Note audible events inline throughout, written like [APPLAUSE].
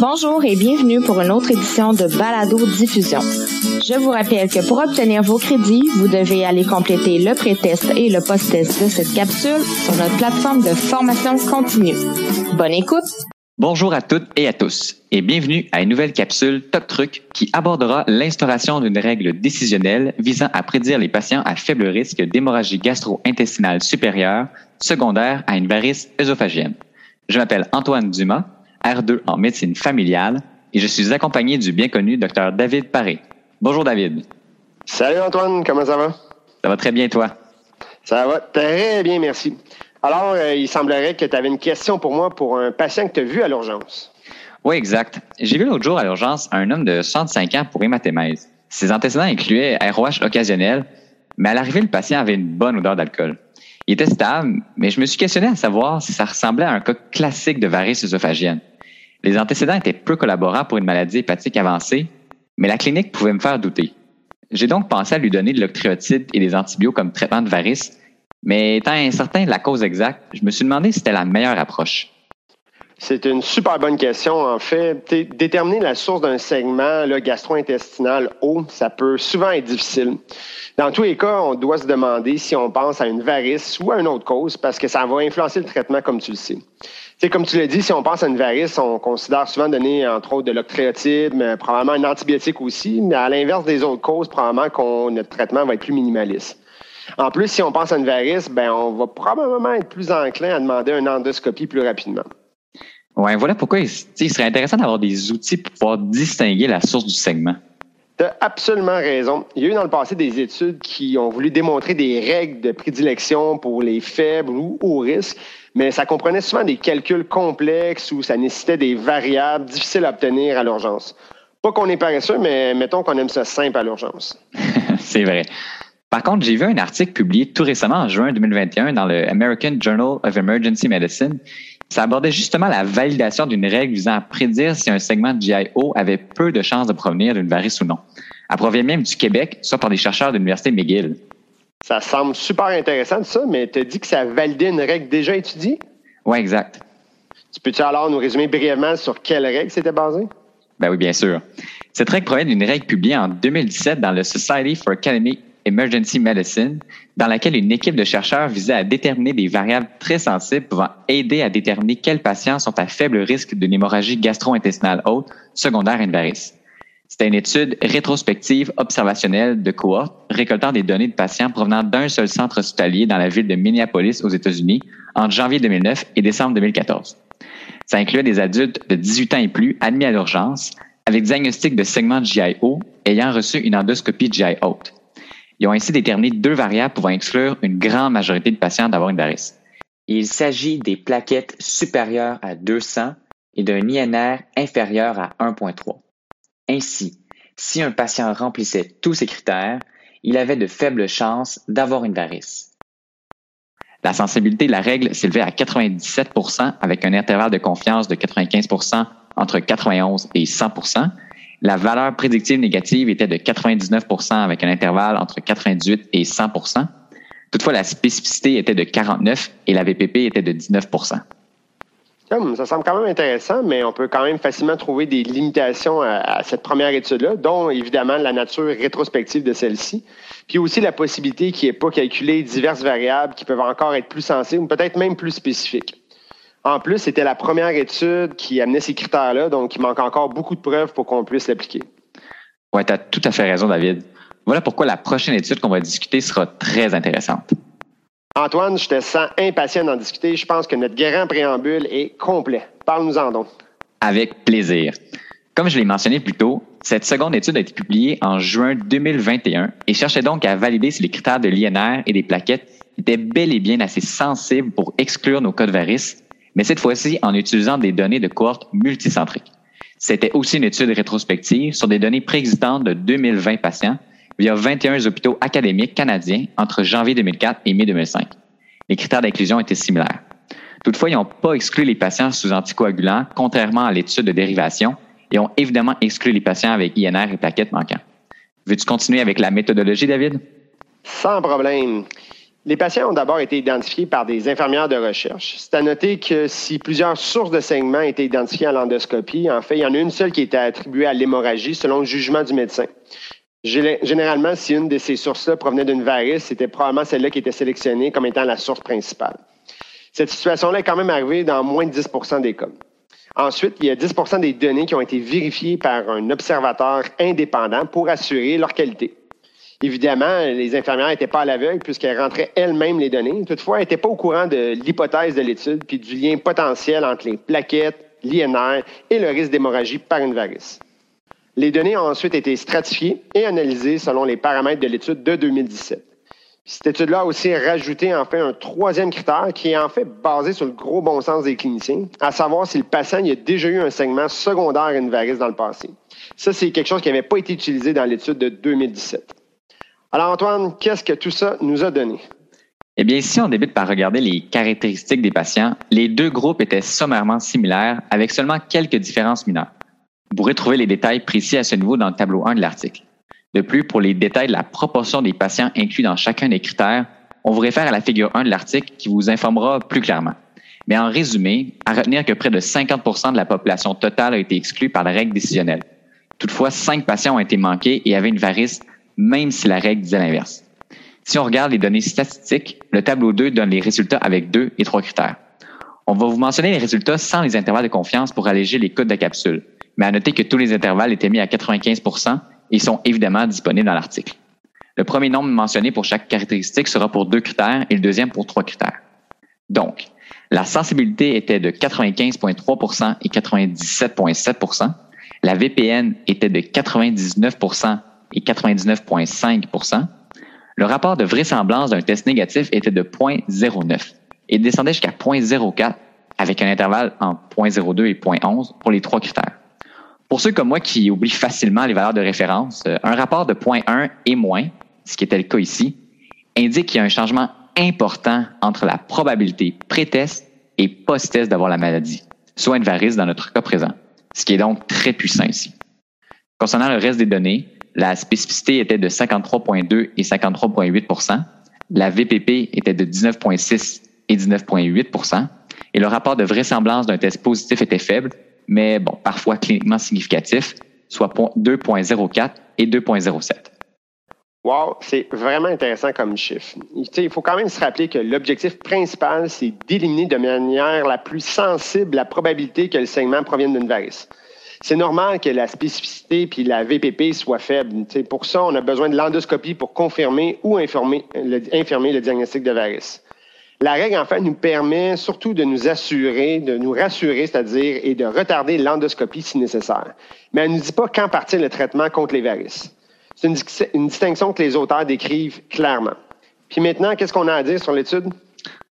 Bonjour et bienvenue pour une autre édition de Balado Diffusion. Je vous rappelle que pour obtenir vos crédits, vous devez aller compléter le pré-test et le post-test de cette capsule sur notre plateforme de formation continue. Bonne écoute! Bonjour à toutes et à tous et bienvenue à une nouvelle capsule Top Truc qui abordera l'instauration d'une règle décisionnelle visant à prédire les patients à faible risque d'hémorragie gastro-intestinale supérieure secondaire à une varice œsophagienne. Je m'appelle Antoine Dumas R2 en médecine familiale et je suis accompagné du bien connu Dr David Paré. Bonjour David. Salut Antoine, comment ça va? Ça va très bien toi? Ça va très bien, merci. Alors, euh, il semblerait que tu avais une question pour moi pour un patient que tu as vu à l'urgence. Oui, exact. J'ai vu l'autre jour à l'urgence un homme de 65 ans pour hématémèse. Ses antécédents incluaient ROH occasionnel, mais à l'arrivée, le patient avait une bonne odeur d'alcool. Il était stable, mais je me suis questionné à savoir si ça ressemblait à un cas classique de varice œsophagienne. Les antécédents étaient peu collaborants pour une maladie hépatique avancée, mais la clinique pouvait me faire douter. J'ai donc pensé à lui donner de l'octréotide et des antibiotiques comme traitement de varice, mais étant incertain de la cause exacte, je me suis demandé si c'était la meilleure approche. C'est une super bonne question, en fait. Déterminer la source d'un segment gastro-intestinal haut, ça peut souvent être difficile. Dans tous les cas, on doit se demander si on pense à une varice ou à une autre cause, parce que ça va influencer le traitement, comme tu le sais comme tu l'as dit, si on pense à une varice, on considère souvent donner, entre autres, de l'octréotide, mais probablement un antibiotique aussi. Mais à l'inverse des autres causes, probablement que notre traitement va être plus minimaliste. En plus, si on pense à une varice, ben, on va probablement être plus enclin à demander une endoscopie plus rapidement. Ouais, voilà pourquoi il, serait intéressant d'avoir des outils pour pouvoir distinguer la source du segment. Tu as absolument raison. Il y a eu dans le passé des études qui ont voulu démontrer des règles de prédilection pour les faibles ou hauts risques mais ça comprenait souvent des calculs complexes où ça nécessitait des variables difficiles à obtenir à l'urgence. Pas qu'on est paresseux, mais mettons qu'on aime ça simple à l'urgence. [LAUGHS] C'est vrai. Par contre, j'ai vu un article publié tout récemment en juin 2021 dans le American Journal of Emergency Medicine. Ça abordait justement la validation d'une règle visant à prédire si un segment de GIO avait peu de chances de provenir d'une varice ou non. Elle provient même du Québec, soit par des chercheurs de l'Université McGill. Ça semble super intéressant, ça, mais tu as dit que ça validait une règle déjà étudiée? Oui, exact. Tu peux-tu alors nous résumer brièvement sur quelle règle c'était basé? Ben oui, bien sûr. Cette règle provient d'une règle publiée en 2017 dans le Society for Academic Emergency Medicine, dans laquelle une équipe de chercheurs visait à déterminer des variables très sensibles pouvant aider à déterminer quels patients sont à faible risque d'une hémorragie gastro-intestinale haute secondaire à une varice. C'était une étude rétrospective observationnelle de cohorte récoltant des données de patients provenant d'un seul centre hospitalier dans la ville de Minneapolis aux États-Unis entre janvier 2009 et décembre 2014. Ça incluait des adultes de 18 ans et plus admis à l'urgence avec diagnostic de segment GIO ayant reçu une endoscopie GI haute. Ils ont ainsi déterminé deux variables pouvant exclure une grande majorité de patients d'avoir une varice. Il s'agit des plaquettes supérieures à 200 et d'un INR inférieur à 1.3. Ainsi, si un patient remplissait tous ces critères, il avait de faibles chances d'avoir une varice. La sensibilité de la règle s'élevait à 97% avec un intervalle de confiance de 95% entre 91 et 100 La valeur prédictive négative était de 99% avec un intervalle entre 98 et 100% Toutefois, la spécificité était de 49 et la VPP était de 19 ça semble quand même intéressant, mais on peut quand même facilement trouver des limitations à, cette première étude-là, dont évidemment la nature rétrospective de celle-ci, puis aussi la possibilité qu'il n'y ait pas calculé diverses variables qui peuvent encore être plus sensibles ou peut-être même plus spécifiques. En plus, c'était la première étude qui amenait ces critères-là, donc il manque encore beaucoup de preuves pour qu'on puisse l'appliquer. Oui, tu as tout à fait raison, David. Voilà pourquoi la prochaine étude qu'on va discuter sera très intéressante. Antoine, je te sens impatient d'en discuter. Je pense que notre grand préambule est complet. Parle-nous-en donc. Avec plaisir. Comme je l'ai mentionné plus tôt, cette seconde étude a été publiée en juin 2021 et cherchait donc à valider si les critères de l'INR et des plaquettes étaient bel et bien assez sensibles pour exclure nos codes varices, mais cette fois-ci en utilisant des données de cohorte multicentriques. C'était aussi une étude rétrospective sur des données préexistantes de 2020 patients via 21 hôpitaux académiques canadiens entre janvier 2004 et mai 2005. Les critères d'inclusion étaient similaires. Toutefois, ils n'ont pas exclu les patients sous anticoagulants, contrairement à l'étude de dérivation, et ont évidemment exclu les patients avec INR et plaquettes manquants. Veux-tu continuer avec la méthodologie, David? Sans problème. Les patients ont d'abord été identifiés par des infirmières de recherche. C'est à noter que si plusieurs sources de saignement étaient identifiées à l'endoscopie, en fait, il y en a une seule qui était attribuée à l'hémorragie selon le jugement du médecin. Généralement, si une de ces sources-là provenait d'une varice, c'était probablement celle-là qui était sélectionnée comme étant la source principale. Cette situation-là est quand même arrivée dans moins de 10% des cas. Ensuite, il y a 10% des données qui ont été vérifiées par un observateur indépendant pour assurer leur qualité. Évidemment, les infirmières n'étaient pas à l'aveugle puisqu'elles rentraient elles-mêmes les données. Toutefois, elles n'étaient pas au courant de l'hypothèse de l'étude puis du lien potentiel entre les plaquettes, l'INR et le risque d'hémorragie par une varice. Les données ont ensuite été stratifiées et analysées selon les paramètres de l'étude de 2017. Cette étude-là a aussi rajouté en fait un troisième critère qui est en fait basé sur le gros bon sens des cliniciens, à savoir si le patient a déjà eu un segment secondaire à une varice dans le passé. Ça, c'est quelque chose qui n'avait pas été utilisé dans l'étude de 2017. Alors Antoine, qu'est-ce que tout ça nous a donné? Eh bien, ici, on débute par regarder les caractéristiques des patients. Les deux groupes étaient sommairement similaires, avec seulement quelques différences mineures. Vous pourrez trouver les détails précis à ce niveau dans le tableau 1 de l'article. De plus, pour les détails de la proportion des patients inclus dans chacun des critères, on vous réfère à la figure 1 de l'article qui vous informera plus clairement. Mais en résumé, à retenir que près de 50% de la population totale a été exclue par la règle décisionnelle. Toutefois, cinq patients ont été manqués et avaient une varice, même si la règle disait l'inverse. Si on regarde les données statistiques, le tableau 2 donne les résultats avec deux et trois critères. On va vous mentionner les résultats sans les intervalles de confiance pour alléger les codes de capsule, mais à noter que tous les intervalles étaient mis à 95% et sont évidemment disponibles dans l'article. Le premier nombre mentionné pour chaque caractéristique sera pour deux critères et le deuxième pour trois critères. Donc, la sensibilité était de 95,3% et 97,7% La VPN était de 99 et 99,5% Le rapport de vraisemblance d'un test négatif était de 0,09 et descendait jusqu'à 0,04 avec un intervalle entre 0,02 et 0,11 pour les trois critères. Pour ceux comme moi qui oublient facilement les valeurs de référence, euh, un rapport de 0.1 et moins, ce qui était le cas ici, indique qu'il y a un changement important entre la probabilité pré-test et post-test d'avoir la maladie, soit une varice dans notre cas présent, ce qui est donc très puissant ici. Concernant le reste des données, la spécificité était de 53,2 et 53,8% la VPP était de 19,6 et 19,8% et le rapport de vraisemblance d'un test positif était faible, mais bon, parfois cliniquement significatif, soit 2,04 et 2,07. Wow, c'est vraiment intéressant comme chiffre. Il faut quand même se rappeler que l'objectif principal, c'est d'éliminer de manière la plus sensible la probabilité que le saignement provienne d'une varice. C'est normal que la spécificité puis la VPP soient faibles. pour ça, on a besoin de l'endoscopie pour confirmer ou infirmer le diagnostic de varice. La règle, en fait, nous permet surtout de nous assurer, de nous rassurer, c'est-à-dire, et de retarder l'endoscopie si nécessaire. Mais elle ne nous dit pas quand partir le traitement contre les varices. C'est une, une, distinction que les auteurs décrivent clairement. Puis maintenant, qu'est-ce qu'on a à dire sur l'étude?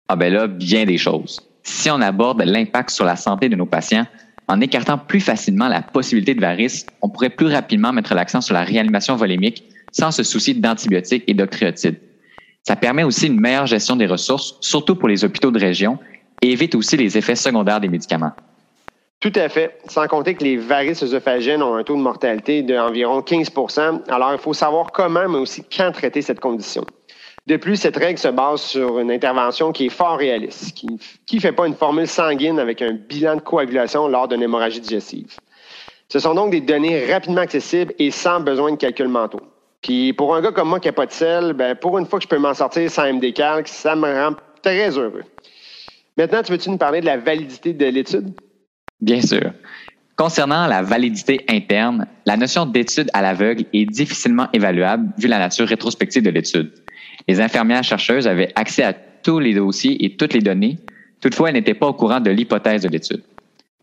Ah ben là, bien des choses. Si on aborde l'impact sur la santé de nos patients, en écartant plus facilement la possibilité de varices, on pourrait plus rapidement mettre l'accent sur la réanimation volémique sans se soucier d'antibiotiques et d'octréotides. Ça permet aussi une meilleure gestion des ressources, surtout pour les hôpitaux de région, et évite aussi les effets secondaires des médicaments. Tout à fait. Sans compter que les varices œsophagiennes ont un taux de mortalité d'environ 15% Alors, il faut savoir comment, mais aussi quand traiter cette condition. De plus, cette règle se base sur une intervention qui est fort réaliste, qui ne fait pas une formule sanguine avec un bilan de coagulation lors d'une hémorragie digestive. Ce sont donc des données rapidement accessibles et sans besoin de calcul mentaux. Puis pour un gars comme moi qui n'a pas de sel, ben pour une fois que je peux m'en sortir sans MD Calc, ça me rend très heureux. Maintenant, tu veux-tu nous parler de la validité de l'étude? Bien sûr. Concernant la validité interne, la notion d'étude à l'aveugle est difficilement évaluable vu la nature rétrospective de l'étude. Les infirmières chercheuses avaient accès à tous les dossiers et toutes les données, toutefois elles n'étaient pas au courant de l'hypothèse de l'étude.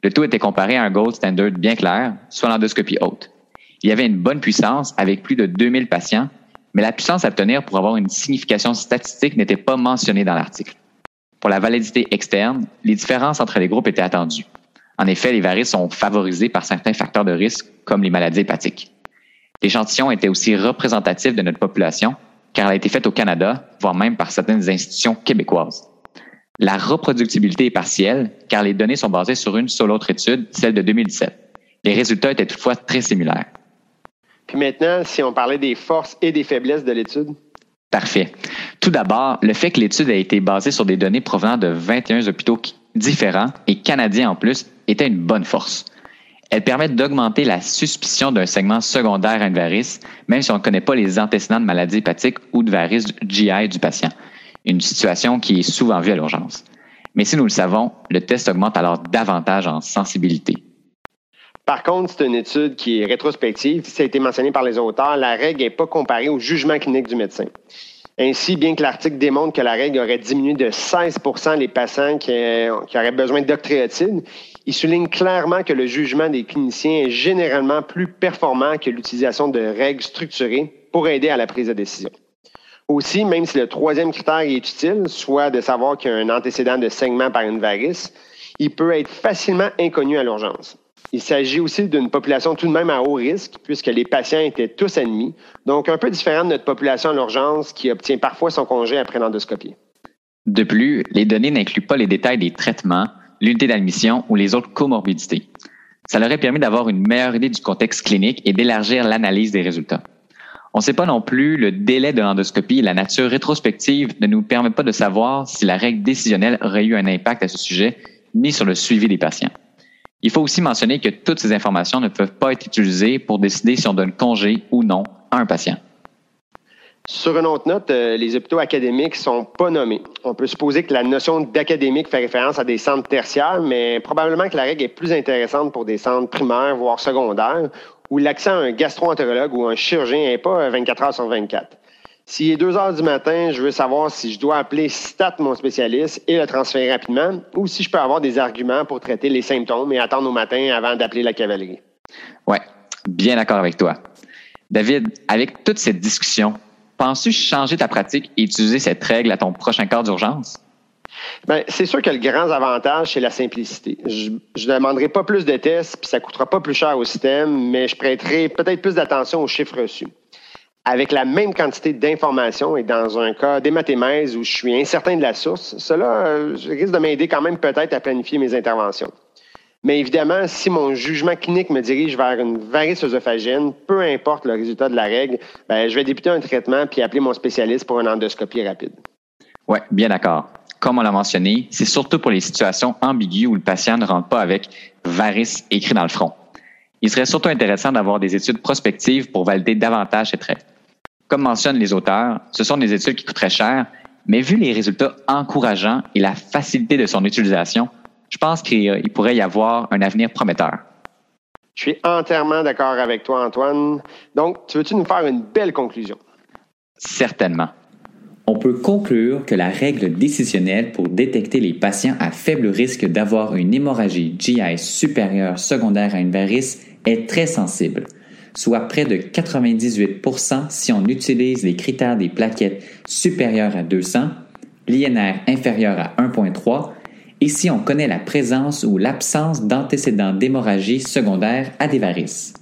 Le tout était comparé à un gold standard bien clair, soit l'endoscopie haute. Il y avait une bonne puissance avec plus de 2000 patients, mais la puissance à obtenir pour avoir une signification statistique n'était pas mentionnée dans l'article. Pour la validité externe, les différences entre les groupes étaient attendues. En effet, les varices sont favorisés par certains facteurs de risque, comme les maladies hépatiques. L'échantillon était aussi représentatif de notre population, car elle a été faite au Canada, voire même par certaines institutions québécoises. La reproductibilité est partielle, car les données sont basées sur une seule autre étude, celle de 2017. Les résultats étaient toutefois très similaires. Puis maintenant, si on parlait des forces et des faiblesses de l'étude? Parfait. Tout d'abord, le fait que l'étude a été basée sur des données provenant de 21 hôpitaux différents et canadiens en plus était une bonne force. Elle permet d'augmenter la suspicion d'un segment secondaire à une varice, même si on ne connaît pas les antécédents de maladies hépatiques ou de varices GI du patient, une situation qui est souvent vue à l'urgence. Mais si nous le savons, le test augmente alors davantage en sensibilité. Par contre, c'est une étude qui est rétrospective. Ça a été mentionné par les auteurs. La règle n'est pas comparée au jugement clinique du médecin. Ainsi, bien que l'article démontre que la règle aurait diminué de 16% les patients qui, auraient besoin d'octréotide, il souligne clairement que le jugement des cliniciens est généralement plus performant que l'utilisation de règles structurées pour aider à la prise de décision. Aussi, même si le troisième critère est utile, soit de savoir qu'il y a un antécédent de saignement par une varice, il peut être facilement inconnu à l'urgence. Il s'agit aussi d'une population tout de même à haut risque, puisque les patients étaient tous ennemis, donc un peu différent de notre population à l'urgence qui obtient parfois son congé après l'endoscopie. De plus, les données n'incluent pas les détails des traitements, l'unité d'admission ou les autres comorbidités. Ça leur aurait permis d'avoir une meilleure idée du contexte clinique et d'élargir l'analyse des résultats. On ne sait pas non plus le délai de l'endoscopie et la nature rétrospective ne nous permet pas de savoir si la règle décisionnelle aurait eu un impact à ce sujet, ni sur le suivi des patients. Il faut aussi mentionner que toutes ces informations ne peuvent pas être utilisées pour décider si on donne congé ou non à un patient. Sur une autre note, euh, les hôpitaux académiques sont pas nommés. On peut supposer que la notion d'académique fait référence à des centres tertiaires, mais probablement que la règle est plus intéressante pour des centres primaires, voire secondaires, où l'accès à un gastro-entérologue ou un chirurgien n'est pas 24 heures sur 24. S'il est 2 heures du matin, je veux savoir si je dois appeler STAT, mon spécialiste, et le transférer rapidement, ou si je peux avoir des arguments pour traiter les symptômes et attendre au matin avant d'appeler la cavalerie. Oui, bien d'accord avec toi. David, avec toute cette discussion, penses-tu changer ta pratique et utiliser cette règle à ton prochain cas d'urgence? Bien, c'est sûr que le grand avantage, c'est la simplicité. Je ne demanderai pas plus de tests, puis ça coûtera pas plus cher au système, mais je prêterai peut-être plus d'attention aux chiffres reçus avec la même quantité d'informations et dans un cas d'hématémèse où je suis incertain de la source, cela euh, risque de m'aider quand même peut-être à planifier mes interventions. Mais évidemment, si mon jugement clinique me dirige vers une varice œsophagienne, peu importe le résultat de la règle, ben, je vais débuter un traitement puis appeler mon spécialiste pour une endoscopie rapide. Oui, bien d'accord. Comme on l'a mentionné, c'est surtout pour les situations ambiguës où le patient ne rentre pas avec varice écrit dans le front. Il serait surtout intéressant d'avoir des études prospectives pour valider davantage cette règle. Comme mentionnent les auteurs, ce sont des études qui coûteraient cher, mais vu les résultats encourageants et la facilité de son utilisation, je pense qu'il pourrait y avoir un avenir prometteur. Je suis entièrement d'accord avec toi, Antoine. Donc, tu veux-tu nous faire une belle conclusion? Certainement. On peut conclure que la règle décisionnelle pour détecter les patients à faible risque d'avoir une hémorragie GI supérieure secondaire à une varice est très sensible soit près de 98% si on utilise les critères des plaquettes supérieures à 200, l'INR inférieur à 1.3 si on connaît la présence ou l'absence d'antécédents d'hémorragie secondaire à des varices.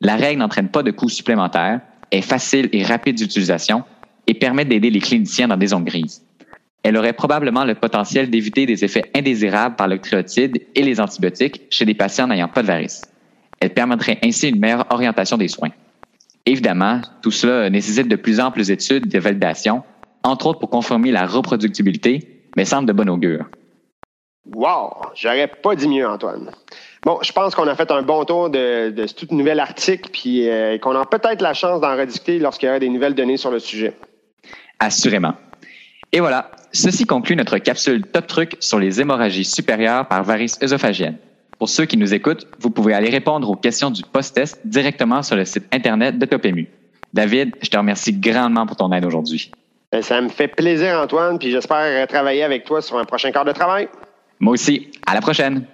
La règle n'entraîne pas de coûts supplémentaires, est facile et rapide d'utilisation et permet d'aider les cliniciens dans des zones grises. Elle aurait probablement le potentiel d'éviter des effets indésirables par l'octréotide et les antibiotiques chez des patients n'ayant pas de varices. Elle permettrait ainsi une meilleure orientation des soins. Évidemment, tout cela nécessite de plus amples études de validation, entre autres pour confirmer la reproductibilité, mais semble de bon augure. Wow! J'aurais pas dit mieux, Antoine. Bon, je pense qu'on a fait un bon tour de, de ce tout nouvel article, puis euh, qu'on a peut-être la chance d'en rediscuter lorsqu'il y aura des nouvelles données sur le sujet. Assurément. Et voilà, ceci conclut notre capsule Top Truc sur les hémorragies supérieures par varices œsophagiennes. Pour ceux qui nous écoutent, vous pouvez aller répondre aux questions du post-test directement sur le site Internet de TopMU. David, je te remercie grandement pour ton aide aujourd'hui. Ben, ça me fait plaisir, Antoine, puis j'espère travailler avec toi sur un prochain quart de travail. Moi aussi. À la prochaine.